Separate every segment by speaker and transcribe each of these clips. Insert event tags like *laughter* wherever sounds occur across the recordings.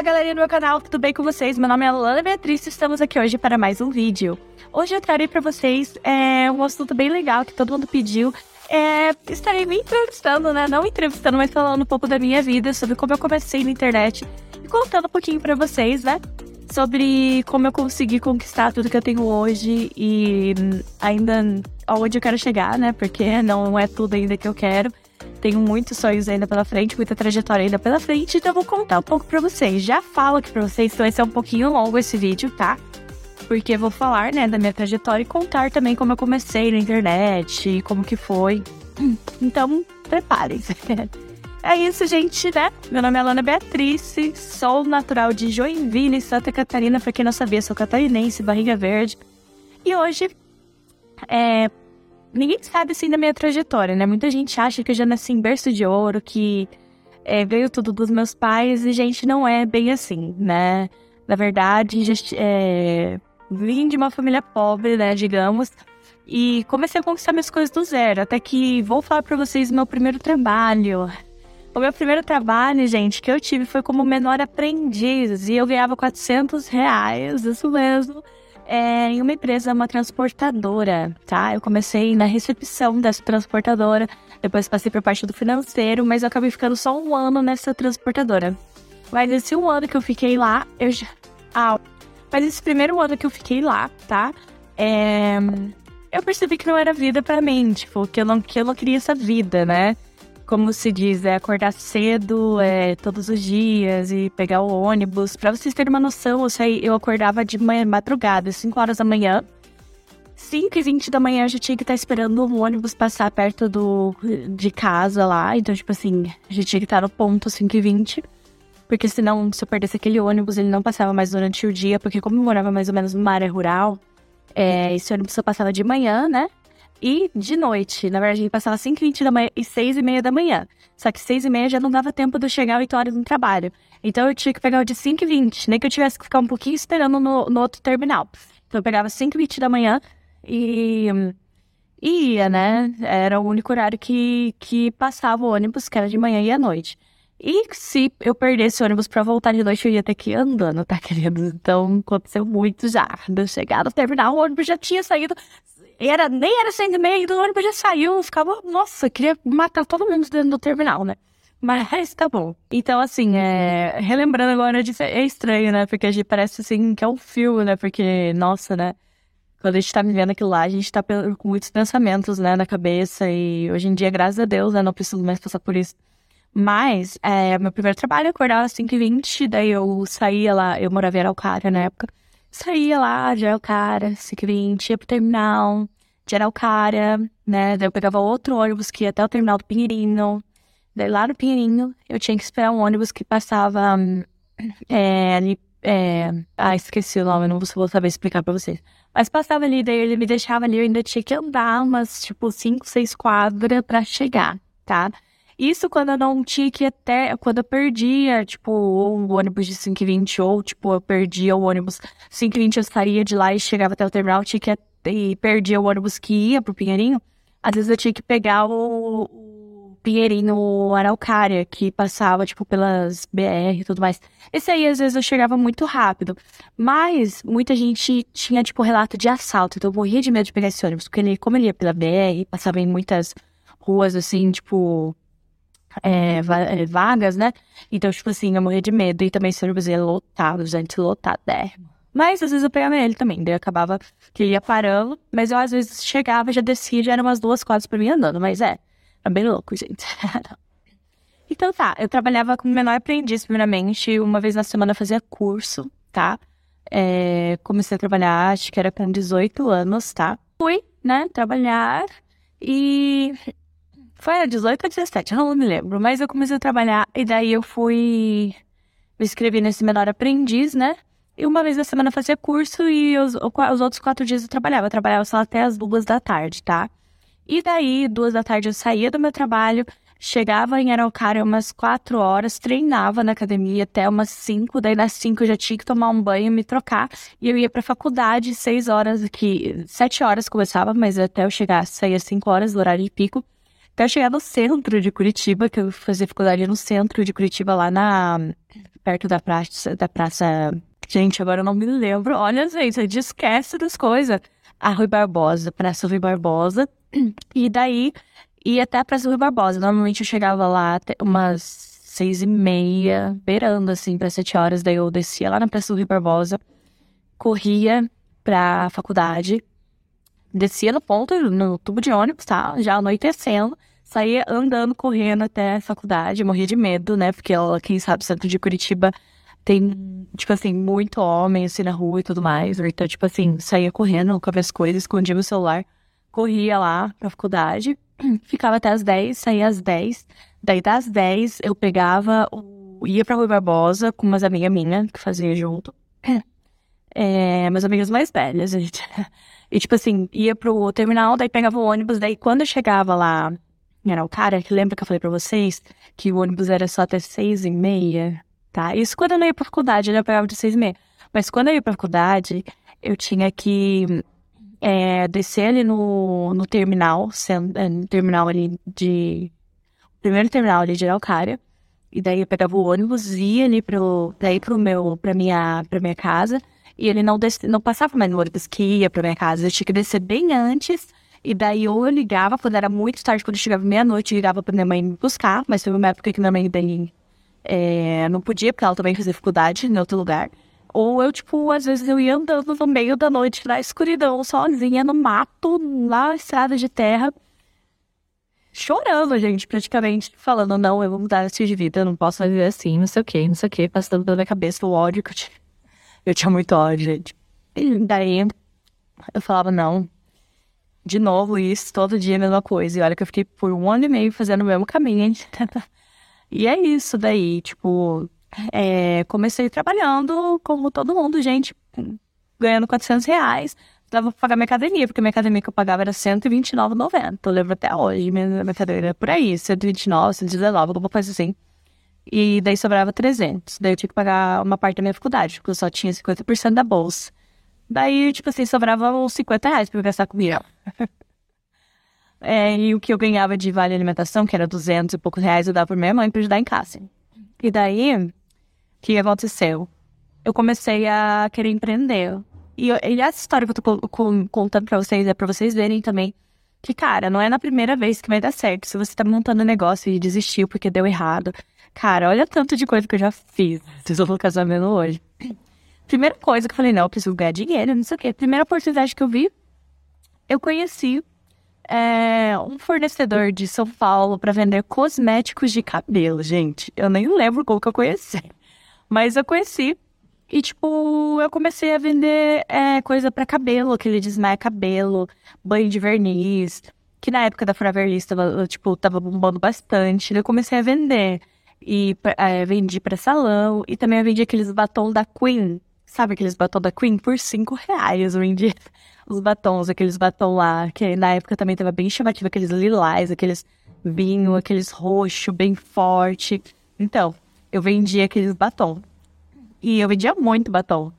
Speaker 1: Olá, galerinha do meu canal, tudo bem com vocês? Meu nome é Lana Beatriz e estamos aqui hoje para mais um vídeo. Hoje eu trarei para vocês é, um assunto bem legal que todo mundo pediu. É, estarei me entrevistando, né? Não entrevistando, mas falando um pouco da minha vida, sobre como eu comecei na internet e contando um pouquinho para vocês, né? Sobre como eu consegui conquistar tudo que eu tenho hoje e ainda aonde eu quero chegar, né? Porque não é tudo ainda que eu quero. Tenho muitos sonhos ainda pela frente, muita trajetória ainda pela frente, então eu vou contar um pouco pra vocês. Já falo aqui pra vocês que vai ser um pouquinho longo esse vídeo, tá? Porque vou falar, né, da minha trajetória e contar também como eu comecei na internet, como que foi. *clears throat* Então, preparem-se. *laughs* É isso, gente, né? Meu nome é Alana Beatriz, sou natural de Joinville, Santa Catarina. Pra quem não sabia, sou catarinense, barriga verde. E hoje, é, ninguém sabe assim da minha trajetória, né? Muita gente acha que eu já nasci em berço de ouro, que é, veio tudo dos meus pais, e gente, não é bem assim, né? Na verdade, já, é, vim de uma família pobre, né, digamos, e comecei a conquistar minhas coisas do zero, até que vou falar para vocês meu primeiro trabalho. O meu primeiro trabalho, gente, que eu tive foi como menor aprendiz, e eu ganhava 400 reais, isso mesmo, é, em uma empresa, uma transportadora, tá? Eu comecei na recepção dessa transportadora, depois passei por parte do financeiro, mas eu acabei ficando só um ano nessa transportadora. Mas esse um ano que eu fiquei lá, eu já. Ah, mas esse primeiro ano que eu fiquei lá, tá? É, eu percebi que não era vida para mim, tipo, que eu, não, que eu não queria essa vida, né? Como se diz, é acordar cedo é, todos os dias e pegar o ônibus. Para vocês terem uma noção, eu, saí, eu acordava de manhã, madrugada, 5 horas da manhã. 5 e 20 da manhã eu já tinha que estar esperando o ônibus passar perto do, de casa lá. Então, tipo assim, a gente tinha que estar no ponto 5 e 20. Porque senão, se eu perdesse aquele ônibus, ele não passava mais durante o dia. Porque como eu morava mais ou menos numa área rural, é, esse ônibus só passava de manhã, né? E de noite. Na verdade, ele passava 5 e 20 da manhã e 6 e meia da manhã. Só que 6 e meia já não dava tempo de eu chegar 8 horas no trabalho. Então eu tinha que pegar o de 5 e 20, nem que eu tivesse que ficar um pouquinho esperando no, no outro terminal. Então eu pegava 5 e 20 da manhã e, e ia, né? Era o único horário que, que passava o ônibus, que era de manhã e à noite. E se eu perdesse o ônibus pra voltar de noite, eu ia ter que ir andando, tá, *laughs* querido? Então, aconteceu muito já. De chegar no terminal, o ônibus já tinha saído era, nem era seis e meia, do ônibus já saiu, ficava, nossa, queria matar todo mundo dentro do terminal, né? Mas tá bom. Então, assim, é, relembrando agora, é estranho, né? Porque a gente parece assim que é um filme, né? Porque, nossa, né? Quando a gente tá vivendo aquilo lá, a gente tá com muitos pensamentos, né, na cabeça. E hoje em dia, graças a Deus, né, não preciso mais passar por isso. Mas, é, meu primeiro trabalho, eu acordava às 5h20, daí eu saía lá, eu morava em Araucária na época. Saía lá de Araucária, 5h20, ia pro terminal de Araucária, né? Daí eu pegava outro ônibus que ia até o terminal do Pinheirinho. Daí lá no Pinheirinho, eu tinha que esperar um ônibus que passava é, ali. É... Ah, esqueci o nome, não vou saber explicar pra vocês. Mas passava ali, daí ele me deixava ali, eu ainda tinha que andar umas, tipo, cinco, seis quadras pra chegar, tá? Isso quando eu não tinha que até. Quando eu perdia, tipo, o ônibus de 5h20, ou, tipo, eu perdia o ônibus 5h20, eu saía de lá e chegava até o terminal, tinha que e perdia o ônibus que ia pro Pinheirinho. Às vezes eu tinha que pegar o, o Pinheirinho Araucária, que passava, tipo, pelas BR e tudo mais. Esse aí, às vezes, eu chegava muito rápido. Mas muita gente tinha, tipo, relato de assalto. Então eu morria de medo de pegar esse ônibus, porque ele, como ele ia pela BR, passava em muitas ruas, assim, tipo, é, é, vagas, né? Então, tipo assim, eu morria de medo. E também ia lotado, gente. É. Mas às vezes eu pegava ele também. Daí acabava que ia parando. Mas eu às vezes chegava, já descia, já eram umas duas quadras pra mim andando. Mas é, é bem louco, gente. *laughs* então tá, eu trabalhava como menor aprendiz, primeiramente. Uma vez na semana eu fazia curso, tá? É, comecei a trabalhar, acho que era com 18 anos, tá? Fui, né, trabalhar e foi a 18 ou 17, eu não me lembro. Mas eu comecei a trabalhar e daí eu fui me inscrevi nesse menor aprendiz, né? E uma vez na semana fazia curso e os, os outros quatro dias eu trabalhava. Eu trabalhava só até as duas da tarde, tá? E daí, duas da tarde eu saía do meu trabalho, chegava em Araucária umas quatro horas, treinava na academia até umas cinco, daí nas cinco eu já tinha que tomar um banho, me trocar, e eu ia pra faculdade seis horas aqui, sete horas começava, mas até eu chegar, saía cinco horas do horário de pico. Até chegar no centro de Curitiba, que eu fazia faculdade no centro de Curitiba, lá na perto da praça, da praça. Gente, agora eu não me lembro. Olha, gente, a gente esquece das coisas. A Rui Barbosa, Praça Rui Barbosa. *clears throat* E daí ia até a Praça Rui Barbosa. Normalmente eu chegava lá até umas seis e meia, beirando assim, para sete horas. Daí eu descia lá na Praça Rui Barbosa, corria pra faculdade, descia no ponto, no tubo de ônibus, tá? Já anoitecendo saía andando, correndo até a faculdade. Morria de medo, né? Porque ela, quem sabe, centro de Curitiba tem, tipo assim, muito homem assim na rua e tudo mais. Então, tipo assim, saía correndo com as coisas, escondia meu celular, corria lá pra faculdade, *clears throat* ficava até as 10, saía às 10. Daí das 10 eu pegava, ia pra Rui Barbosa com umas amigas minhas que fazia junto. *clears throat* É, meus amigas mais velhas, gente. *laughs* E tipo assim, ia pro terminal, daí pegava o ônibus, daí quando eu chegava lá era o cara que lembra que eu falei pra vocês que o ônibus era só até seis e meia, tá? Isso quando eu não ia pra faculdade, eu pegava de seis e meia. Mas quando eu ia pra faculdade, eu tinha que é, descer ali no, no terminal, sendo, é, no terminal ali de... Primeiro terminal ali de Araucária. E daí eu pegava o ônibus, ia ali pro, daí pro meu, pra minha, pra minha casa. E ele não, desce, não passava mais no ônibus que ia pra minha casa. Eu tinha que descer bem antes e daí ou eu ligava, quando era muito tarde, quando chegava meia-noite, ligava pra minha mãe me buscar, mas teve uma época que minha mãe daí é, não podia, porque ela também fazia dificuldade em outro lugar. Ou eu, tipo, às vezes eu ia andando no meio da noite, na escuridão, sozinha, no mato, na estrada de terra, chorando, gente, praticamente, falando, não, eu vou mudar esse de vida, eu não posso viver assim, não sei o que, não sei o que, passando pela minha cabeça o ódio que eu tinha. Eu tinha muito ódio, gente. E daí eu falava, não, de novo isso, todo dia a mesma coisa. E olha que eu fiquei por um ano e meio fazendo o mesmo caminho. *laughs* e é isso daí, tipo, é, comecei trabalhando como todo mundo, gente, ganhando 400 reais. Dava pra pagar minha academia, porque minha academia que eu pagava era R$129,90. Eu lembro até hoje, minha, minha academia era por aí, 129, 119, alguma coisa assim. E daí sobrava 300. Daí eu tinha que pagar uma parte da minha faculdade, porque eu só tinha 50% da bolsa. Daí, tipo assim, sobrava uns 50 reais pra eu gastar comigo. *laughs* é, e o que eu ganhava de vale alimentação, que era 200 e poucos reais, eu dava pra minha mãe pra ajudar em casa. E daí, o que aconteceu? Eu comecei a querer empreender. E, e essa história que eu tô contando pra vocês é pra vocês verem também que, cara, não é na primeira vez que vai dar certo. Se você tá montando um negócio e desistiu porque deu errado. Cara, olha tanto de coisa que eu já fiz. Vocês vão no casamento hoje. Primeira coisa que eu falei, não, eu preciso ganhar dinheiro, não sei o quê. Primeira oportunidade que eu vi, eu conheci é, um fornecedor de São Paulo para vender cosméticos de cabelo, gente. Eu nem lembro como que eu conheci. *laughs* Mas eu conheci. E, tipo, eu comecei a vender é, coisa para cabelo, aquele desmaia cabelo, banho de verniz, que na época da tava, tipo, tava bombando bastante. Eu comecei a vender. E é, vendi para salão. E também eu vendi aqueles batom da Queen, Sabe aqueles batom da Queen? Por 5 reais hoje em. *laughs* Os batons, aqueles batom lá, que na época também tava bem chamativo, aqueles lilás, aqueles vinho, aqueles roxo, bem forte. Então, eu vendia aqueles batom. E eu vendia muito batom.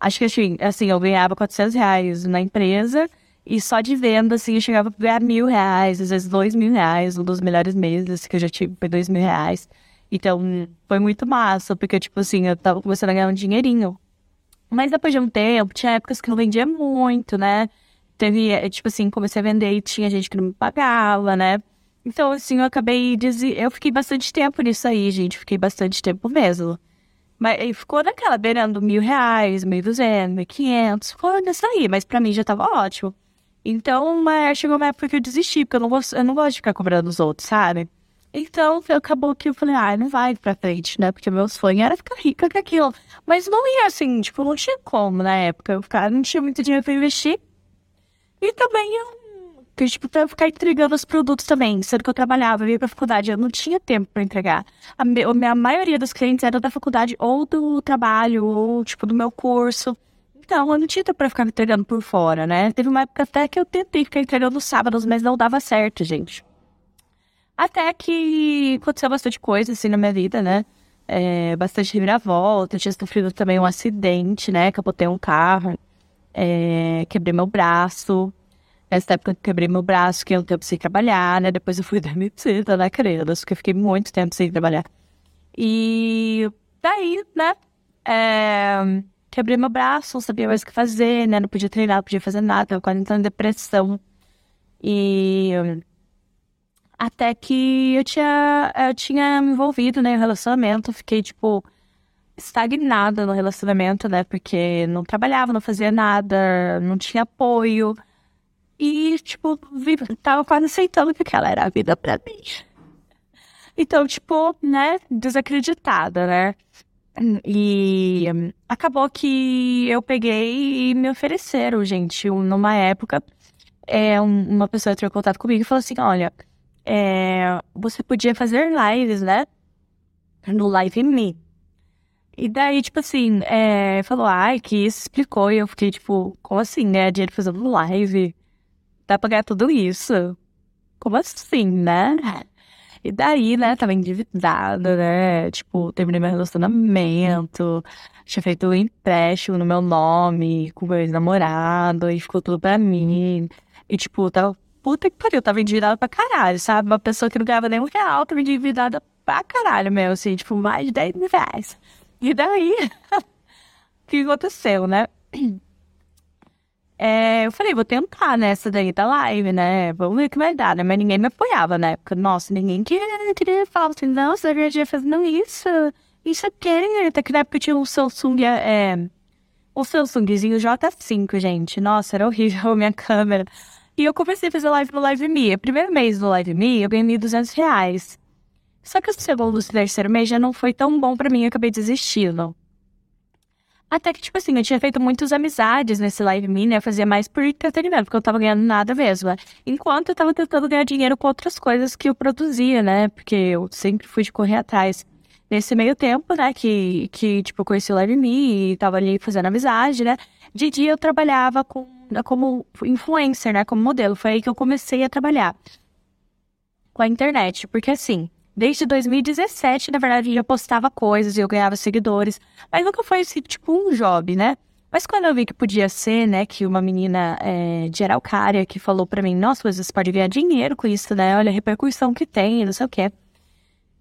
Speaker 1: Acho que assim, assim eu ganhava 400 reais na empresa e só de venda, assim, eu chegava a ganhar mil reais, às vezes dois mil reais. Um dos melhores meses que eu já tive foi dois mil reais. Então, foi muito massa, porque, tipo assim, eu tava começando a ganhar um dinheirinho. Mas depois de um tempo, tinha épocas que não vendia muito, né? Teve, eh, tipo assim, comecei a vender e tinha gente que não me pagava, né? Então, assim, eu acabei. Desi... Eu fiquei bastante tempo nisso aí, gente. Fiquei bastante tempo mesmo. Mas ficou naquela beirando mil reais, mil duzentos, mil quinhentos. Ficou nessa aí, mas pra mim já tava ótimo. Então, mas chegou uma época que eu desisti, porque eu não, gosto, eu não gosto de ficar cobrando os outros, sabe? Então, acabou que eu falei, ah, não vai pra frente, né? Porque meu sonho era ficar rica com aquilo. Mas não ia assim, tipo, não tinha como na época. Eu ficava, não tinha muito dinheiro pra investir. E também eu que, tipo, pra ficar entregando os produtos também. Sendo que eu trabalhava, eu ia pra faculdade, eu não tinha tempo pra entregar. A, me, a maioria dos clientes era da faculdade ou do trabalho, ou, tipo, do meu curso. Então, eu não tinha tempo pra ficar entregando por fora, né? Teve uma época até que eu tentei ficar entregando sábados, mas não dava certo, gente. Até que aconteceu bastante coisa, assim, na minha vida, né? É, bastante reviravolta. Eu tinha sofrido também um acidente, né? Capotei um carro. É, quebrei meu braço. Essa época que quebrei meu braço, que eu um tempo sem trabalhar, né? Depois eu fui *laughs* demitida, né, querida? Porque eu fiquei muito tempo sem trabalhar. E daí, né? É... Quebrei meu braço, não sabia mais o que fazer, né? Não podia treinar, não podia fazer nada, tava quase entrando em depressão. E até que eu tinha, eu tinha me envolvido né, em relacionamento, fiquei, tipo, estagnada no relacionamento, né? Porque não trabalhava, não fazia nada, não tinha apoio. E, tipo, tava quase aceitando que aquela era a vida pra mim. Então, tipo, né, desacreditada, né? E acabou que eu peguei e me ofereceram, gente, numa época, é, uma pessoa entrou em contato comigo e falou assim: olha, é, você podia fazer lives, né? No Live Me. E daí, tipo assim, é, falou, ai, que isso explicou. E eu fiquei, tipo, como assim, né? Dinheiro fazendo live? Dá pra ganhar tudo isso? Como assim, né? E daí, né, tava endividada, né? Tipo, terminei meu relacionamento, tinha feito um empréstimo no meu nome com meu ex-namorado, e ficou tudo pra mim. E, tipo, tava. Puta que pariu, tava endividada pra caralho, sabe? Uma pessoa que não ganhava nem um real tava endividada pra caralho, meu, assim, tipo, mais de 10 mil reais. E daí, *laughs* o que aconteceu, né? É, eu falei, vou tentar nessa daí da live, né? Vamos ver o que vai dar, né? Mas ninguém me apoiava na época. Nossa, ninguém queria, queria falar assim, não, você já fazendo isso, isso aqui. Até que na época tinha um Samsung, é, um Samsungzinho J5, gente. Nossa, era horrível a minha câmera. E eu comecei a fazer live no Live Me. Primeiro mês do Live Me, eu ganhei 1.200 reais. Só que o segundo e terceiro mês já não foi tão bom para mim, eu acabei desistindo. Até que, tipo assim, eu tinha feito muitas amizades nesse live me, né? Eu fazia mais por entretenimento, porque eu tava ganhando nada mesmo? Enquanto eu tava tentando ganhar dinheiro com outras coisas que eu produzia, né? Porque eu sempre fui de correr atrás. Nesse meio tempo, né, que, que tipo, eu conheci o Live Me e tava ali fazendo amizade, né? De dia eu trabalhava com, como influencer, né? Como modelo. Foi aí que eu comecei a trabalhar com a internet. Porque assim, Desde 2017, na verdade, eu já postava coisas e eu ganhava seguidores. Mas nunca foi assim, tipo, um job, né? Mas quando eu vi que podia ser, né, que uma menina é, de Araucária que falou para mim, nossa, você pode ganhar dinheiro com isso, né? Olha a repercussão que tem, não sei o quê.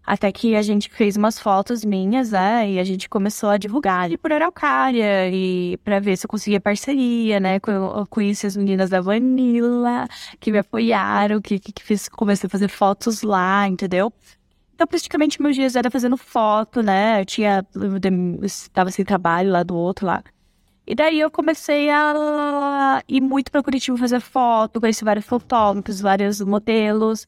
Speaker 1: Até que a gente fez umas fotos minhas, né? E a gente começou a divulgar ali por Araucária e para ver se eu conseguia parceria, né? Eu conheci as meninas da Vanilla que me apoiaram, que, que, que fiz, comecei a fazer fotos lá, entendeu? Então, praticamente, meus dias era fazendo foto, né? Eu tinha. Estava sem trabalho lá do outro lá. E daí eu comecei a ir muito para Curitiba fazer foto, conheci vários fotógrafos, vários modelos.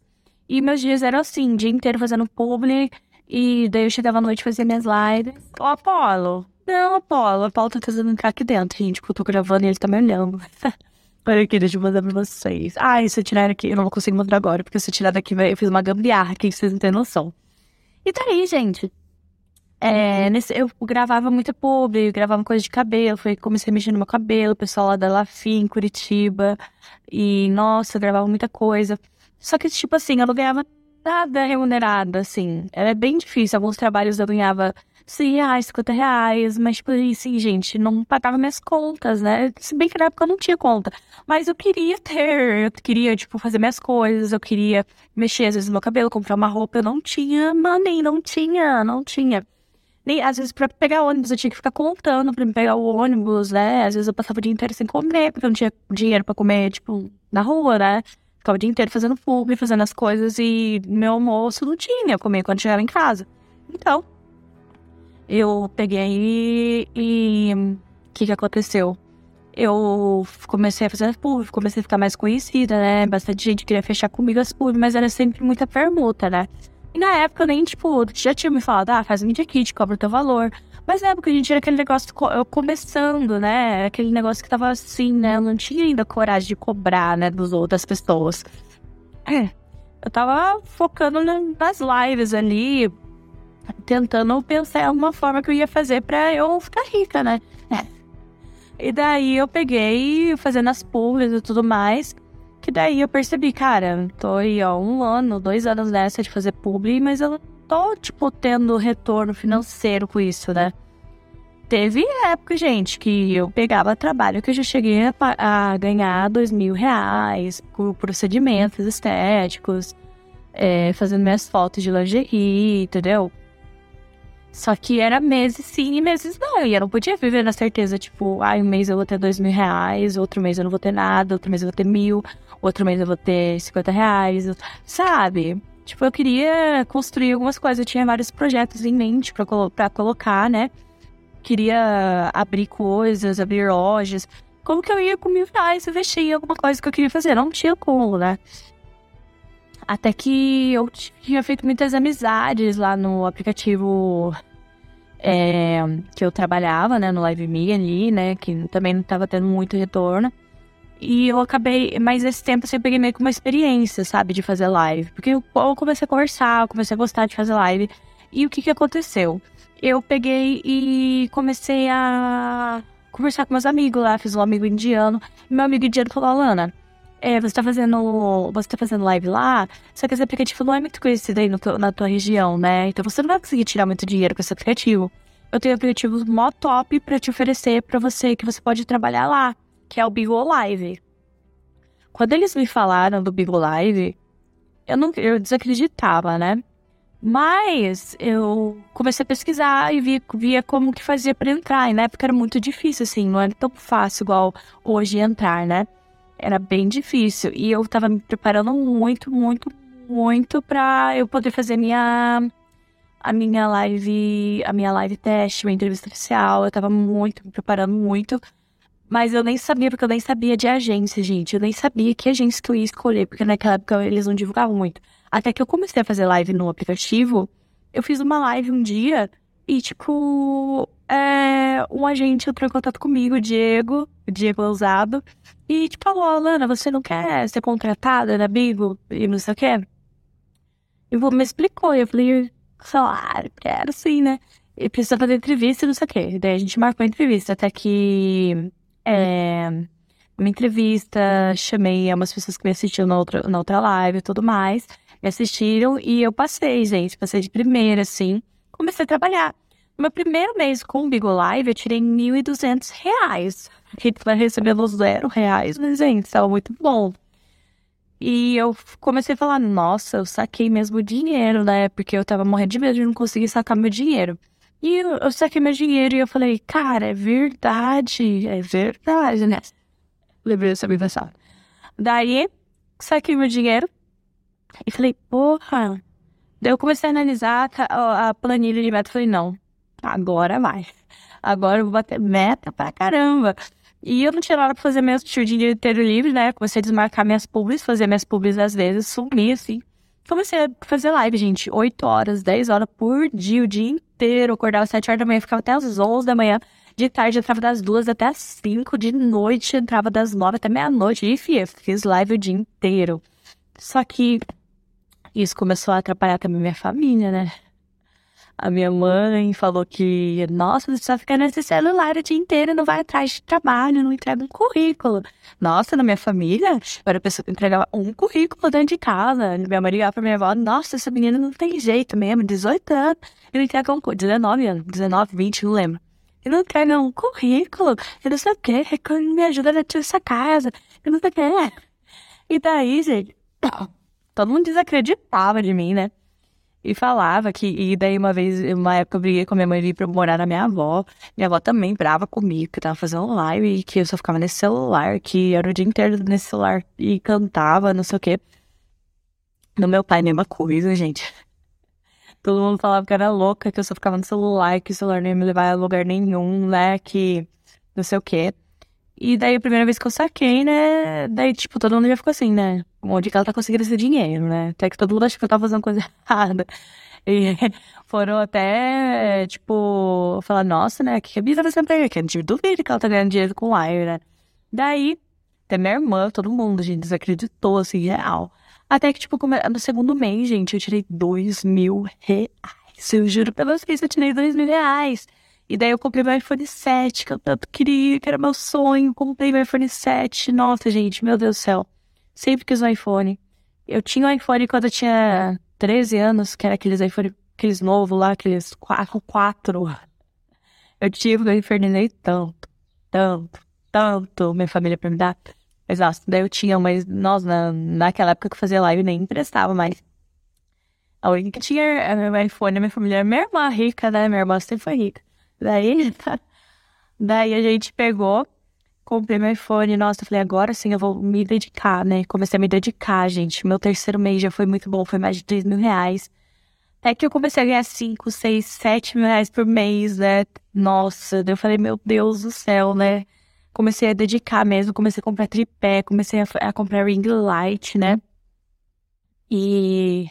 Speaker 1: E meus dias eram assim, o dia inteiro fazendo publi. E daí eu chegava à noite e fazia minhas lives. Ô, Apolo. Não, Apolo. Apolo tá tentando entrar aqui dentro, gente, porque eu tô gravando e ele tá me olhando. *laughs* Olha aqui, deixa eu mandar pra vocês. Ah, se eu tirar aqui, eu não vou conseguir mandar agora, porque se eu tirar daqui, eu fiz uma gambiarra aqui, vocês não têm noção. E tá aí, gente. É, nesse, eu gravava muita publi, gravava coisa de cabelo, foi comecei a mexer no meu cabelo, o pessoal lá da Lafim, Curitiba. E, nossa, eu gravava muita coisa. Só que, tipo assim, eu não ganhava nada remunerado, assim. Era bem difícil. Alguns trabalhos eu ganhava 100 reais, 50 reais, mas, tipo assim, gente, não pagava minhas contas, né? Se bem que na época eu não tinha conta. Mas eu queria ter, eu queria, tipo, fazer minhas coisas, eu queria mexer, às vezes, no meu cabelo, comprar uma roupa. Eu não tinha money, não tinha, não tinha. Nem, às vezes, pra pegar ônibus, eu tinha que ficar contando pra me pegar o ônibus, né? Às vezes eu passava o dia inteiro sem comer, porque eu não tinha dinheiro pra comer, tipo, na rua, né? Ficava o dia inteiro fazendo publi, fazendo as coisas e meu almoço não tinha, eu comia quando chegava em casa. Então, eu peguei e. O que, que aconteceu? Eu comecei a fazer pub, comecei a ficar mais conhecida, né? Bastante gente queria fechar comigo as pub, mas era sempre muita permuta, né? E na época nem, tipo, já tinha me falado, ah, faz um media kit, cobra o teu valor. Mas na época a gente era aquele negócio começando, né? Aquele negócio que tava assim, né? Eu não tinha ainda coragem de cobrar, né, dos outras pessoas. É. Eu tava focando nas lives ali, tentando pensar em alguma forma que eu ia fazer para eu ficar rica, né? É. E daí eu peguei fazendo as pulgas e tudo mais. Que daí eu percebi, cara, tô aí ó, um ano, dois anos nessa de fazer publi, mas eu tô, tipo, tendo retorno financeiro com isso, né? teve época, gente, que eu pegava trabalho que eu já cheguei a, a ganhar dois mil reais por procedimentos estéticos, é, fazendo minhas fotos de lingerie, entendeu? Só que era meses sim e meses não. E eu não podia viver na certeza, tipo, ah, um mês eu vou ter dois mil reais, outro mês eu não vou ter nada, outro mês eu vou ter mil, outro mês eu vou ter cinquenta reais, sabe? Tipo, eu queria construir algumas coisas. Eu tinha vários projetos em mente pra, colo colocar, né? queria abrir coisas, abrir lojas. Como que eu ia com mil reais investir em alguma coisa que eu queria fazer? Não tinha como, né? Até que eu tinha feito muitas amizades lá no aplicativo é, que eu trabalhava, né? No Live Me ali, né? Que também não estava tendo muito retorno. E eu acabei, mas esse tempo assim, eu peguei meio que uma experiência, sabe, de fazer live. Porque eu, eu comecei a conversar, eu comecei a gostar de fazer live. E o que que aconteceu? eu peguei e comecei a conversar com meus amigos lá, fiz um amigo indiano. Meu amigo indiano falou, Alana, é, você tá fazendo. Você tá fazendo live lá, só que esse aplicativo não é muito conhecido aí no, na tua região, né? Então você não vai conseguir tirar muito dinheiro com esse aplicativo. Eu tenho aplicativos mó top pra te oferecer pra você, que você pode trabalhar lá, que é o Bigo Live. Quando eles me falaram do Bigo Live, eu não eu desacreditava, né? Mas eu comecei a pesquisar e via, via como que fazia para entrar. E na época era muito difícil, assim, não era tão fácil igual hoje entrar, né? Era bem difícil. E eu tava me preparando muito, muito, muito para eu poder fazer minha a minha live, a minha live teste, minha entrevista oficial. Eu tava muito, me preparando muito. Mas eu nem sabia, porque eu nem sabia de agência, gente. Eu nem sabia que agência que eu ia escolher, porque naquela época eles não divulgavam muito. Até que eu comecei a fazer live no aplicativo, eu fiz uma live um dia e, tipo, é, um agente entrou em contato comigo, o Diego, o Diego Ousado, e, tipo, falou, Alana, você não quer ser contratada na Bigo e não sei o quê? E me explicou, e eu falei, salário, quero sim, né? E precisa fazer entrevista e não sei o quê. Daí a gente marcou a entrevista, até que. É, uma entrevista, chamei umas pessoas que me assistiram na outra, na outra live e tudo mais me assistiram e eu passei, gente. Passei de primeira, assim. Comecei a trabalhar. No meu primeiro mês com o Bigo Live, eu tirei 1.200 reais. Vai recebendo zero reais, mas, gente, estava muito bom. E eu comecei a falar, nossa, eu saquei mesmo dinheiro, né? Porque eu tava morrendo de medo de não conseguir sacar meu dinheiro. E eu, eu saquei meu dinheiro e eu falei, cara, é verdade, é verdade, né? Lembrei dessa mensagens. Daí, saquei meu dinheiro, e falei, porra. Daí eu comecei a analisar a, a planilha de meta. Falei, não, agora vai. Agora eu vou bater meta pra caramba. E eu não tinha nada pra fazer mesmo, tinha o dinheiro inteiro livre, né? Comecei a desmarcar minhas publis, fazer minhas publis às vezes, sumir assim. Comecei a fazer live, gente, 8 horas, 10 horas por dia, o dia inteiro. Acordava às 7 horas da manhã, ficava até às 11 da manhã. De tarde entrava das duas até às 5, de noite entrava das 9 até meia-noite. Enfim, fiz live o dia inteiro. Só que isso começou a atrapalhar também minha família, né? A minha mãe falou que, nossa, você só fica nesse celular o dia inteiro, não vai atrás de trabalho, não entrega um currículo. Nossa, na minha família, era a pessoa que entregava um currículo dentro de casa. Minha mãe ligava pra minha avó, nossa, essa menina não tem jeito mesmo, 18 anos. Ele entrega um 19 anos, 19, 20, não lembro. Ele não entrega um currículo, eu não sei o quê, me ajuda a tirar essa casa, eu não sei o quê. E daí, gente, *clears throat* todo mundo desacreditava de mim, né? E falava que. E daí, uma vez, uma época, eu briguei com a minha mãe e vim pra morar na minha avó. Minha avó também brava comigo, que tava fazendo live e que eu só ficava nesse celular, que era o dia inteiro nesse celular e cantava, não sei o quê. No meu pai, mesma coisa, gente. *laughs* Todo mundo falava que era louca, que eu só ficava no celular, que o celular não ia me levar a lugar nenhum, né? Que não sei o quê. E daí, a primeira vez que eu saquei, né? Daí, tipo, todo mundo já ficou assim, né? Onde que ela tá conseguindo esse dinheiro, né? Até que todo mundo achou que eu tava fazendo coisa *laughs* errada. E *laughs* foram até, tipo, falar, nossa, né? Que a Bisa fazendo pra ele? Que a gente duvida que ela tá ganhando dinheiro com o Wire, né? Daí, até minha irmã, todo mundo, gente, desacreditou, assim, real. Até que, tipo, no segundo mês, gente, eu tirei dois mil reais. Eu juro pra vocês, eu tirei dois mil reais. E daí eu comprei meu iPhone 7, que eu tanto queria, que era meu sonho. Comprei meu iPhone 7. Nossa, gente, meu Deus do céu. Sempre quis um iPhone. Eu tinha um iPhone quando eu tinha 13 anos, que era aqueles iPhone, aqueles novos lá, aqueles 4, 4. Eu tive, eu infernizei tanto, tanto, tanto minha família pra me dar. Exato. Daí eu tinha, mas, nossa, na, naquela época que eu fazia live nem emprestava mais. A única que tinha meu iPhone, minha família minha irmã rica, né? Minha irmã sempre foi rica. Daí, *laughs* daí a gente pegou, comprei meu iPhone, nossa, eu falei, agora sim eu vou me dedicar, né? Comecei a me dedicar, gente. Meu terceiro mês já foi muito bom, foi mais de 3 mil reais. Até que eu comecei a ganhar 5, 6, 7 mil reais por mês, né? Nossa, daí eu falei, meu Deus do céu, né? Comecei a dedicar mesmo, comecei a comprar tripé, comecei a, a comprar ring light, né? E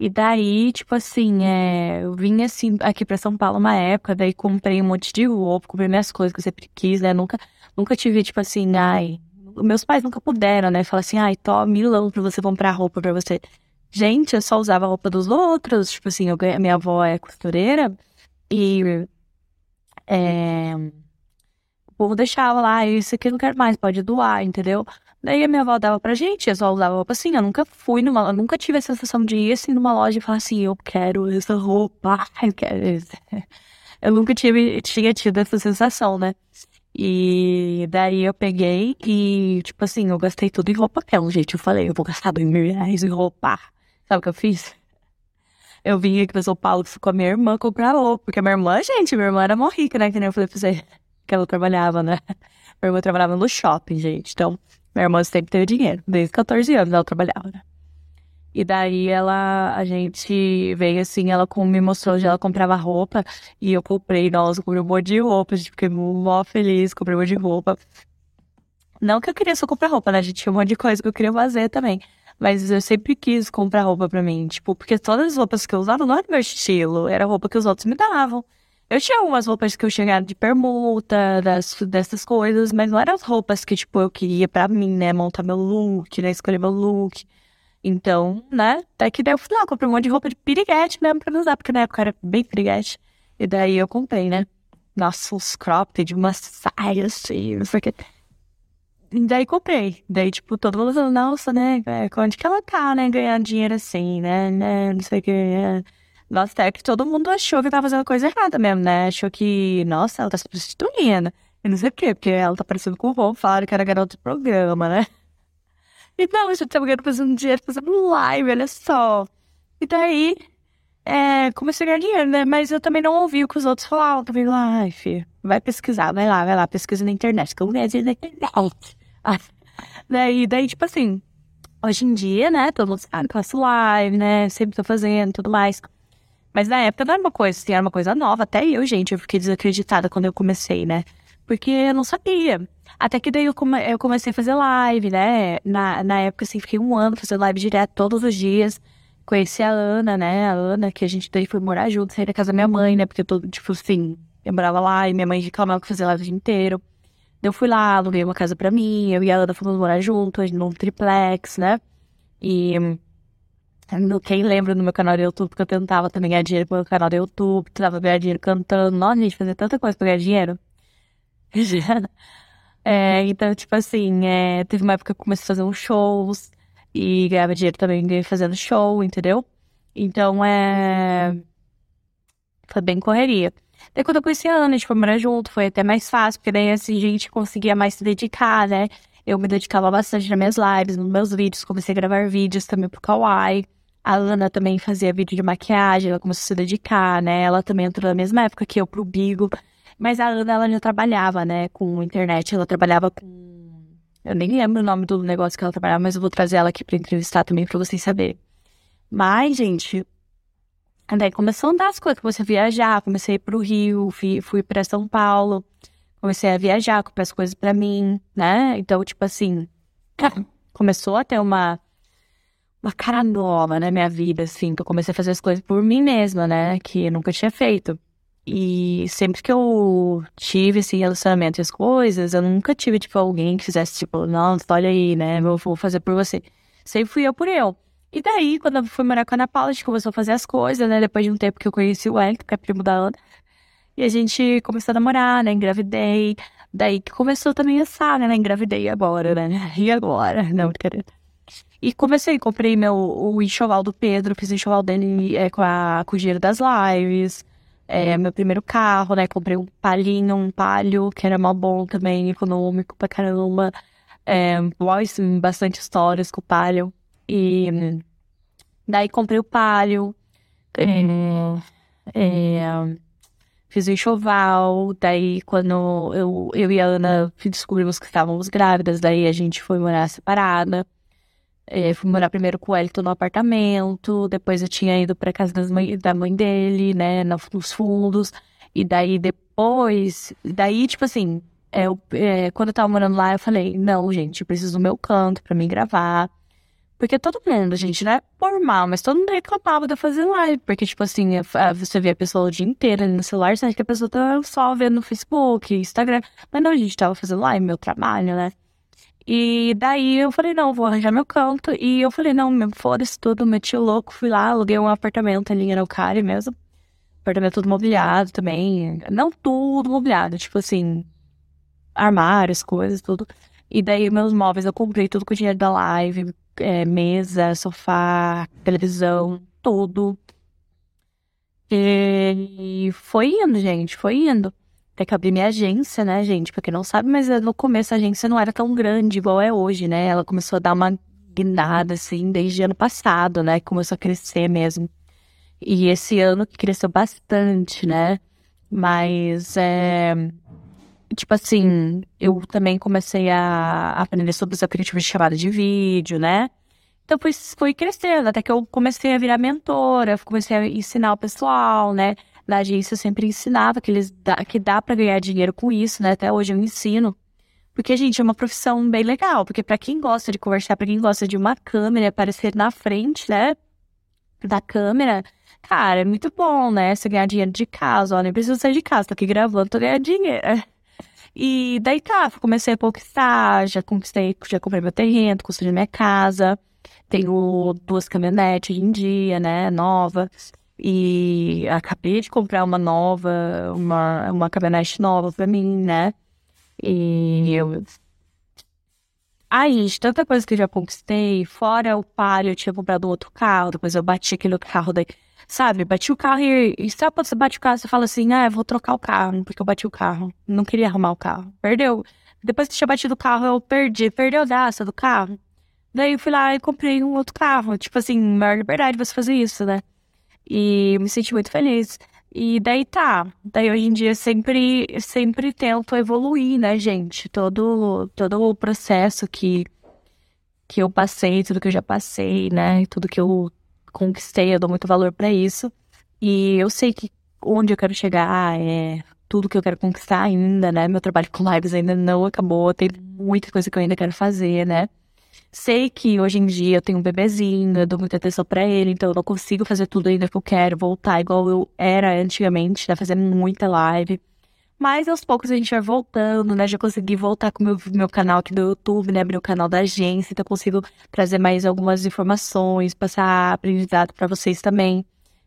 Speaker 1: e daí, tipo assim, é, eu vim assim aqui pra São Paulo uma época, daí comprei um monte de roupa, comprei minhas coisas que eu sempre quis, né? Nunca, nunca tive, tipo assim, ai. Meus pais nunca puderam, né? Falar assim, ai, tô milão pra você comprar roupa pra você. Gente, eu só usava a roupa dos outros. Tipo assim, eu ganhei, minha avó é costureira e. É, o povo deixava lá, isso aqui eu não quero mais, pode doar, entendeu? Daí a minha avó dava pra gente, eu só usava roupa assim. Eu nunca fui numa. Eu nunca tive a sensação de ir assim numa loja e falar assim, eu quero essa roupa, *laughs* eu quero. Eu nunca tive, tinha tido essa sensação, né? E daí eu peguei e, tipo assim, eu gastei tudo em roupa. Um jeito, eu falei, eu vou gastar dois mil reais em roupa. Sabe o que eu fiz? Eu vim aqui pra São Paulo com a minha irmã comprar roupa. Porque a minha irmã, gente, minha irmã era mó rica, né? Que nem eu falei pra você. *laughs* Que ela trabalhava, né? Minha irmã trabalhava no shopping, gente. Então, minha irmã sempre teve dinheiro. Desde 14 anos ela trabalhava, né? E daí ela, a gente veio assim, ela me mostrou onde ela comprava roupa. E eu comprei, nossa, comprei um monte de roupa. A gente fiquei mó feliz, comprei um monte de roupa. Não que eu queria só comprar roupa, né? A gente tinha um monte de coisa que eu queria fazer também. Mas eu sempre quis comprar roupa pra mim. Tipo, porque todas as roupas que eu usava não era meu estilo. Era roupa que os outros me davam. Eu tinha algumas roupas que eu chegava de permuta, das, dessas coisas, mas não eram as roupas que, tipo, eu queria pra mim, né? Montar meu look, né? Escolher meu look. Então, né? Até que daí eu fui lá, comprei um monte de roupa de piriguete mesmo pra usar, porque na época era bem piriguete. E daí eu comprei, né? Nossa, uns cropped, umas saias, assim, não sei o que. E daí comprei. Daí, tipo, todo mundo falando, nossa, né? Onde que ela tá, né? Ganhando dinheiro assim, né? né não sei o que. É. Nossa, até que todo mundo achou que tava fazendo coisa errada mesmo, né? Achou que, nossa, ela tá se prostituindo. Eu não sei por quê, porque ela tá parecendo com o Ron, falaram que era garota de programa, né? E não, a gente tava ganhando fazendo dinheiro, fazendo live, olha só. E daí, é, comecei a ganhar dinheiro, né? Mas eu também não ouvi o que os outros falavam. Também lá, ai, filho, vai pesquisar, vai lá, vai lá, pesquisa na internet. Que eu ganho dinheiro na internet. *laughs* daí, daí, tipo assim, hoje em dia, né, todo mundo sabe eu faço live, né, sempre tô fazendo tudo mais. Mas na época não era uma coisa assim, era uma coisa nova. Até eu, gente, eu fiquei desacreditada quando eu comecei, né? Porque eu não sabia. Até que daí eu, come eu comecei a fazer live, né? Na, na época, assim, fiquei um ano fazendo live direto todos os dias. Conheci a Ana, né? A Ana, que a gente daí foi morar junto, saí da casa da minha mãe, né? Porque todo, tipo assim, eu morava lá e minha mãe reclamava que fazia live o dia inteiro. Eu fui lá, aluguei uma casa pra mim, eu e a Ana fomos morar juntos, num triplex, né? E quem lembra no meu canal do YouTube que eu tentava também ganhar dinheiro pelo canal do YouTube, tentava ganhar dinheiro cantando. Nossa, gente, fazer tanta coisa pra ganhar dinheiro. *laughs* é, então, tipo assim, é, teve uma época que eu comecei a fazer uns shows e ganhava dinheiro também fazendo show, entendeu? Então, é. Foi bem correria. Daí quando eu conheci a Ana, a gente foi morar junto, foi até mais fácil, porque daí assim a gente conseguia mais se dedicar, né? Eu me dedicava bastante nas minhas lives, nos meus vídeos, comecei a gravar vídeos também pro Kawaii. A Ana também fazia vídeo de maquiagem, ela começou a se dedicar, né? Ela também entrou na mesma época que eu pro Bigo. Mas a Ana, ela já trabalhava, né, com internet, ela trabalhava com... Eu nem lembro o nome do negócio que ela trabalhava, mas eu vou trazer ela aqui pra entrevistar também pra vocês saberem. Mas, gente, Daí começou a andar as coisas, comecei a viajar, comecei a ir pro Rio, fui, fui para São Paulo, comecei a viajar, comprar as coisas para mim, né? Então, tipo assim, *clears throat* começou a ter uma, uma cara nova na minha vida, assim, que eu comecei a fazer as coisas por mim mesma, né? Que eu nunca tinha feito. E sempre que eu tive esse relacionamento e as coisas, eu nunca tive, tipo, alguém que fizesse, tipo, não, olha aí, né? Eu vou fazer por você. Sempre fui eu por eu. E daí, quando eu fui morar com a Ana Paula, a gente começou a fazer as coisas, né? Depois de um tempo que eu conheci o Wellington, que é primo da Ana. E a gente começou a namorar, né? Engravidei. Daí que começou também a saga, né? Engravidei agora, né? *laughs* E agora? Não, brincadeira. E comecei, comprei meu, o enxoval do Pedro, fiz o enxoval dele é, com, a, com o dinheiro das lives, é, meu primeiro carro, né? Comprei um palhinho, um palio, que era mal bom também, econômico pra caramba. É, bastante histórias com o palio. E daí comprei o palio. É, é, fiz o enxoval. Daí, quando eu, eu e a Ana descobrimos que estávamos grávidas, daí a gente foi morar separada. É, fui morar primeiro com o Elton no apartamento, depois eu tinha ido pra casa mãe, da mãe dele, né, nos fundos. E daí depois, daí, tipo assim, é, eu, é, quando eu tava morando lá, eu falei, não, gente, eu preciso do meu canto pra mim gravar. Porque todo mundo, gente, não é por mal, mas todo mundo reclamava de eu fazer live. Porque, tipo assim, você vê a pessoa o dia inteiro no celular, você acha que a pessoa tá só vendo no Facebook, Instagram. Mas não, a gente tava fazendo live, meu trabalho, né? E daí eu falei, não, vou arranjar meu canto. E eu falei, não, foda-se tudo, meti o louco, fui lá, aluguei um apartamento ali em Araucária mesmo. Apartamento todo mobiliado também. Não tudo mobiliado, tipo assim, armários, coisas, tudo. E daí meus móveis eu comprei tudo com o dinheiro da live. É, mesa, sofá, televisão, tudo. E foi indo, gente, foi indo ter que abrir minha agência, né, gente? Pra quem não sabe, mas no começo a agência não era tão grande igual é hoje, né? Ela começou a dar uma guinada, assim, desde ano passado, né? Começou a crescer mesmo. E esse ano que cresceu bastante, né? Mas, é... Tipo assim, eu também comecei a aprender sobre os aplicativos de chamada de vídeo, né? Então fui, fui crescendo, até que eu comecei a virar mentora, comecei a ensinar o pessoal, né? Da agência sempre ensinava que, eles dá, que dá para ganhar dinheiro com isso, né? Até hoje eu ensino. Porque, gente, é uma profissão bem legal. Porque para quem gosta de conversar, para quem gosta de uma câmera, aparecer na frente, né? Da câmera, cara, é muito bom, né? Você ganhar dinheiro de casa, ó, nem preciso sair de casa, tô aqui gravando, tô ganhando dinheiro. *laughs* E daí tá, comecei a conquistar, já conquistei, já comprei meu terreno, construí minha casa, tenho duas caminhonetes em dia, né, novas. E acabei de comprar uma nova, uma, uma caminhonete nova pra mim, né? E eu. Aí, de tanta coisa que eu já conquistei, fora o Palio, eu tinha comprado outro carro, depois eu bati aquele carro daí. Sabe, bati o carro e, e sabe quando você bate o carro, você fala assim, ah, eu vou trocar o carro, porque eu bati o carro. Não queria arrumar o carro. Perdeu. Depois que tinha batido o carro, eu perdi. Perdeu a daça do carro. Daí eu fui lá e comprei um outro carro. Tipo assim, maior liberdade você fazer isso, né? E me senti muito feliz. E daí tá. Daí hoje em dia sempre, sempre tento evoluir, né, gente? Todo, todo o processo que, que eu passei, tudo que eu já passei, né? Tudo que eu conquistei, eu dou muito valor para isso. E eu sei que onde eu quero chegar é tudo que eu quero conquistar ainda, né? Meu trabalho com lives ainda não acabou, tem muita coisa que eu ainda quero fazer, né? Sei que hoje em dia eu tenho um bebezinho, eu dou muita atenção para ele, então eu não consigo fazer tudo ainda que eu quero, voltar igual eu era antigamente, né? Fazer muita live. Mas aos poucos a gente vai voltando, né? Já consegui voltar com o meu, meu canal aqui do YouTube, né? Abrir o canal da agência, então eu consigo trazer mais algumas informações, passar aprendizado para vocês também.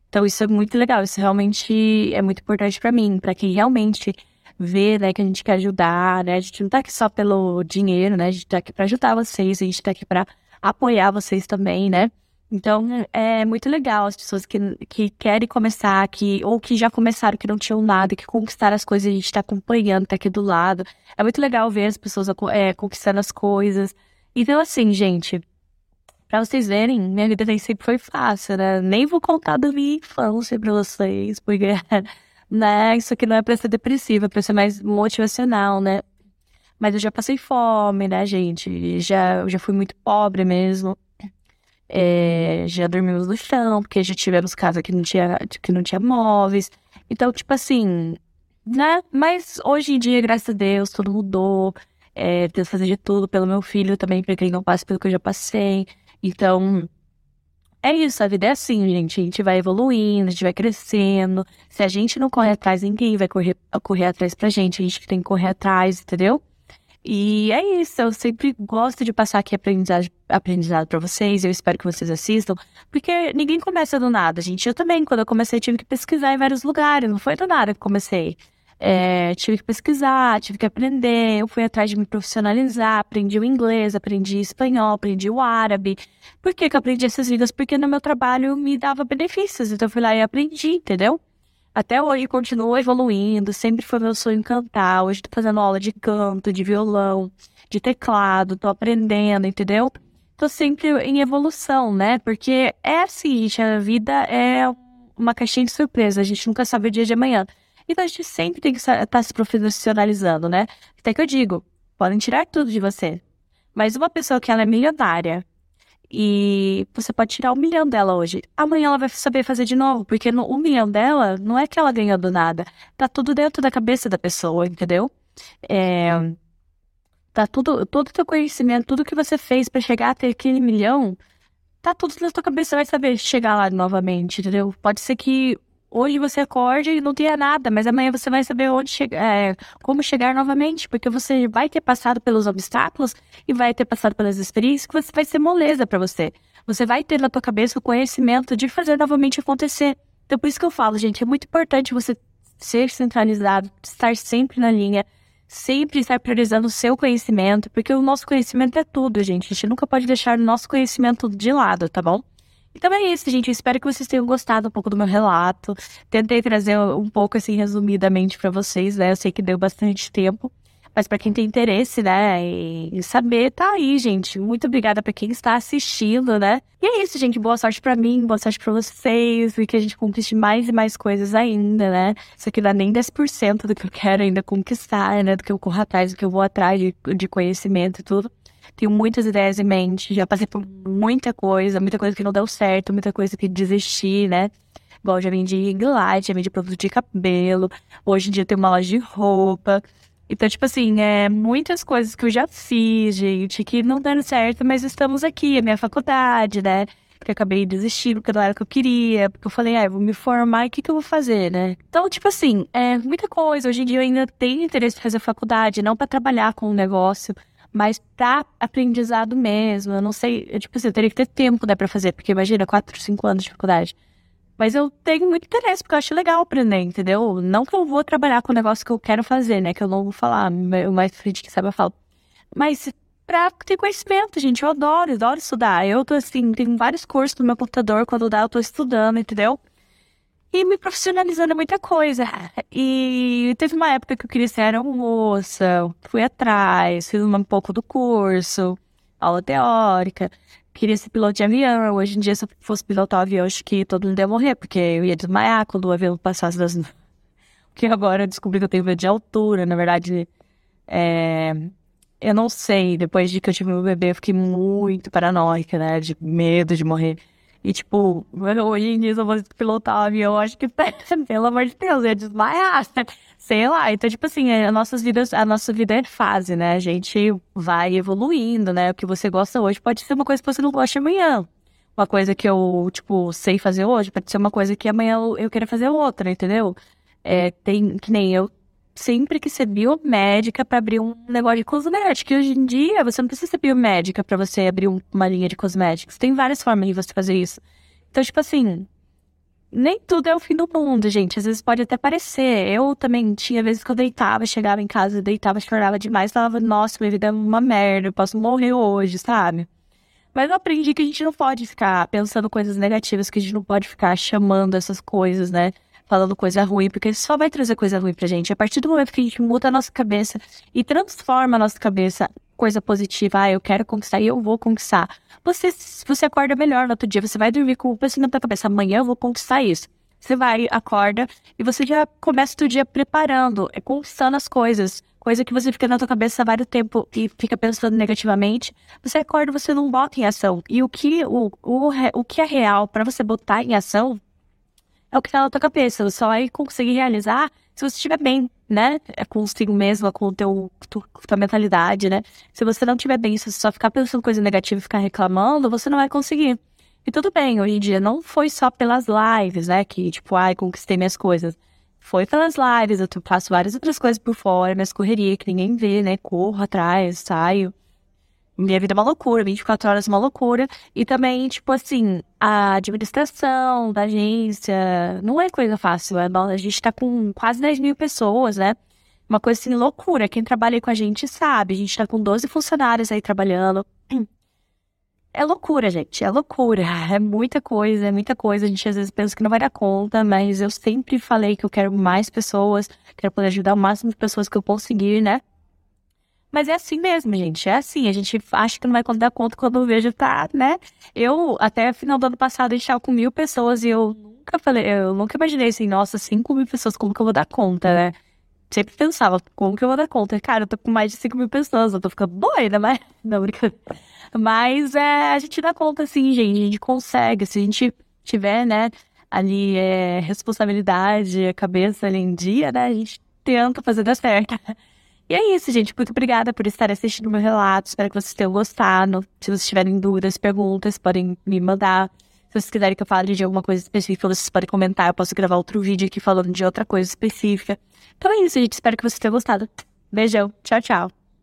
Speaker 1: Então isso é muito legal, isso realmente é muito importante para mim, para quem realmente ver, né, que a gente quer ajudar, né? A gente não tá aqui só pelo dinheiro, né? A gente tá aqui para ajudar vocês, a gente tá aqui para apoiar vocês também, né? Então, é muito legal as pessoas que, que querem começar, que, ou que já começaram, que não tinham nada, que conquistaram as coisas, a gente tá acompanhando, tá aqui do lado. É muito legal ver as pessoas é, conquistando as coisas. Então, assim, gente, pra vocês verem, minha vida nem sempre foi fácil, né? Nem vou contar da minha infância pra vocês, porque *laughs* né? Isso aqui não é pra ser depressiva, é pra ser mais motivacional, né? Mas eu já passei fome, né, gente? Já, já fui muito pobre mesmo. É, já dormimos no chão, porque já tivemos casa que não tinha, que não tinha móveis. Então, tipo assim, né? Mas hoje em dia, graças a Deus, tudo mudou. É, Deus fazer de tudo pelo meu filho também, para que ele não passe pelo que eu já passei. Então, é isso, a vida é assim, gente. A gente vai evoluindo, a gente vai crescendo. Se a gente não corre atrás, ninguém vai correr, correr atrás pra gente. A gente tem que correr atrás, entendeu? E é isso, eu sempre gosto de passar aqui aprendizado, aprendizado para vocês, eu espero que vocês assistam, porque ninguém começa do nada, gente. Eu também, quando eu comecei, tive que pesquisar em vários lugares, não foi do nada que comecei. É, tive que pesquisar, tive que aprender, eu fui atrás de me profissionalizar, aprendi o inglês, aprendi espanhol, aprendi o árabe. Por que, que eu aprendi essas línguas? Porque no meu trabalho me dava benefícios, então eu fui lá e aprendi, entendeu? Até hoje continuo evoluindo, sempre foi meu sonho cantar. Hoje tô fazendo aula de canto, de violão, de teclado, tô aprendendo, entendeu? Tô sempre em evolução, né? Porque é assim, a vida é uma caixinha de surpresa, a gente nunca sabe o dia de amanhã. Então a gente sempre tem que estar tá se profissionalizando, né? Até que eu digo, podem tirar tudo de você. Mas uma pessoa que ela é milionária, e você pode tirar um milhão dela hoje. Amanhã ela vai saber fazer de novo, porque no um milhão dela não é que ela ganhou do nada. Tá tudo dentro da cabeça da pessoa, entendeu? É, tá tudo, todo o teu conhecimento, tudo que você fez para chegar até aquele milhão, tá tudo na tua cabeça, vai saber chegar lá novamente, entendeu? Pode ser que hoje você acorde e não tenha nada, mas amanhã você vai saber onde chegar, é, como chegar novamente, porque você vai ter passado pelos obstáculos e vai ter passado pelas experiências que você vai ser moleza para você. Você vai ter na tua cabeça o conhecimento de fazer novamente acontecer. Então por isso que eu falo, gente, é muito importante você ser centralizado, estar sempre na linha, sempre estar priorizando o seu conhecimento, porque o nosso conhecimento é tudo, gente. A gente nunca pode deixar o nosso conhecimento de lado, tá bom? Então é isso, gente. Eu espero que vocês tenham gostado um pouco do meu relato. Tentei trazer um pouco, assim, resumidamente para vocês, né? Eu sei que deu bastante tempo. Mas para quem tem interesse, né, e saber, tá aí, gente. Muito obrigada para quem está assistindo, né? E é isso, gente. Boa sorte para mim, boa sorte para vocês, e que a gente conquiste mais e mais coisas ainda, né? Isso aqui dá nem 10% do que eu quero ainda conquistar, né? Do que eu corro atrás, do que eu vou atrás de, de conhecimento e tudo. Tenho muitas ideias em mente, já passei por muita coisa, muita coisa que não deu certo, muita coisa que desisti, né? Igual já vendi glide, já vendi produto de cabelo, hoje em dia tem uma loja de roupa. Então, tipo assim, é muitas coisas que eu já fiz, gente, que não deram certo, mas estamos aqui, a minha faculdade, né? Porque eu acabei desistindo, porque não era o que eu queria, porque eu falei, ah, eu vou me formar o que, que eu vou fazer, né? Então, tipo assim, é muita coisa. Hoje em dia eu ainda tenho interesse em fazer faculdade, não para trabalhar com um negócio, mas pra aprendizado mesmo. Eu não sei, eu, tipo assim, eu teria que ter tempo, né, pra fazer, porque imagina, 4, 5 anos de faculdade. Mas eu tenho muito interesse, porque eu acho legal aprender, entendeu? Não que eu vou trabalhar com o negócio que eu quero fazer, né? Que eu não vou falar, mais frente que sabe eu falo. Mas pra ter conhecimento, gente, eu adoro, adoro estudar. Eu tô assim, tenho vários cursos no meu computador, quando dá eu tô estudando, entendeu? E me profissionalizando muita coisa. E teve uma época que eu queria ser moça, fui atrás, fiz um pouco do curso, aula teórica, queria ser piloto de avião. Hoje em dia, se eu fosse pilotar um avião, acho que todo mundo ia morrer, porque eu ia desmaiar quando o avião passasse das. *laughs* Porque agora eu descobri que eu tenho medo de altura, na verdade. É... Eu não sei, depois de que eu tive meu bebê, eu fiquei muito paranoica, né? De medo de morrer. E, tipo, hoje em dia, se eu fosse pilotar um avião, eu acho que, *laughs* pelo amor de Deus, eu ia desmaiar. Sei lá. Então, tipo assim, a, nossas vidas, a nossa vida é fase, né? A gente vai evoluindo, né? O que você gosta hoje pode ser uma coisa que você não gosta amanhã. Uma coisa que eu, tipo, sei fazer hoje pode ser uma coisa que amanhã eu, eu queira fazer outra, entendeu? É, tem, que nem eu sempre que ser biomédica para abrir um negócio de cosmética. E hoje em dia, você não precisa ser biomédica para você abrir um, uma linha de cosméticos. Tem várias formas de você fazer isso. Então, tipo assim, nem tudo é o fim do mundo, gente. Às vezes pode até parecer. Eu também tinha vezes que eu deitava, chegava em casa, deitava, chorava demais, falava, nossa, minha vida é uma merda, eu posso morrer hoje, sabe? Mas eu aprendi que a gente não pode ficar pensando coisas negativas, que a gente não pode ficar chamando essas coisas, né? Falando coisa ruim, porque só vai trazer coisa ruim pra gente. A partir do momento que a gente muda a nossa cabeça e transforma a nossa cabeça coisa positiva, ah, eu quero conquistar e eu vou conquistar. Você, você acorda melhor no outro dia, você vai dormir com o pensamento na cabeça, amanhã eu vou conquistar isso. Você vai, acorda e você já começa o dia preparando, é conquistando as coisas. Coisa que você fica na tua cabeça há vários tempo e fica pensando negativamente. Você acorda, você não bota em ação. E o que, o, o, o que é real para você botar em ação é o que tá na tua cabeça. Você só vai conseguir realizar se você estiver bem, né? É consigo mesmo, com o teu, tua, tua mentalidade, né? Se você não estiver bem, se você só ficar pensando coisa negativa e ficar reclamando, você não vai conseguir. E tudo bem, hoje em dia não foi só pelas lives, né? Que, tipo, ai, conquistei minhas coisas. Foi pelas lives, eu faço várias outras coisas por fora, minhas correrias que ninguém vê, né? Corro atrás, saio minha vida é uma loucura, 24 horas é uma loucura. E também, tipo assim, a administração da agência não é coisa fácil. É a gente tá com quase 10 mil pessoas, né? Uma coisa assim, loucura. Quem trabalha com a gente sabe. A gente tá com 12 funcionários aí trabalhando. *clears throat* É loucura, gente. É loucura. *laughs* É muita coisa, é muita coisa. A gente às vezes pensa que não vai dar conta, mas eu sempre falei que eu quero mais pessoas, quero poder ajudar o máximo de pessoas que eu conseguir, né? Mas é assim mesmo, gente. É assim. A gente acha que não vai dar conta quando vejo, tá, né? Eu, até final do ano passado, a gente com mil pessoas e eu nunca falei, eu nunca imaginei assim, nossa, cinco mil pessoas, como que eu vou dar conta, né? Sempre pensava, como que eu vou dar conta? Cara, eu tô com mais de cinco mil pessoas, eu tô ficando doida, mas. *laughs* Não, brincadeira. Mas é, a gente dá conta, assim, gente. A gente consegue. Se a gente tiver, né, ali é, responsabilidade, a cabeça ali em dia, né? A gente tenta fazer dar certo. E é isso, gente. Muito obrigada por estar assistindo meu relato. Espero que vocês tenham gostado. Se vocês tiverem dúvidas, perguntas, podem me mandar. Se vocês quiserem que eu fale de alguma coisa específica, vocês podem comentar. Eu posso gravar outro vídeo aqui falando de outra coisa específica. Então é isso, gente. Espero que vocês tenham gostado. Beijão. Tchau, tchau.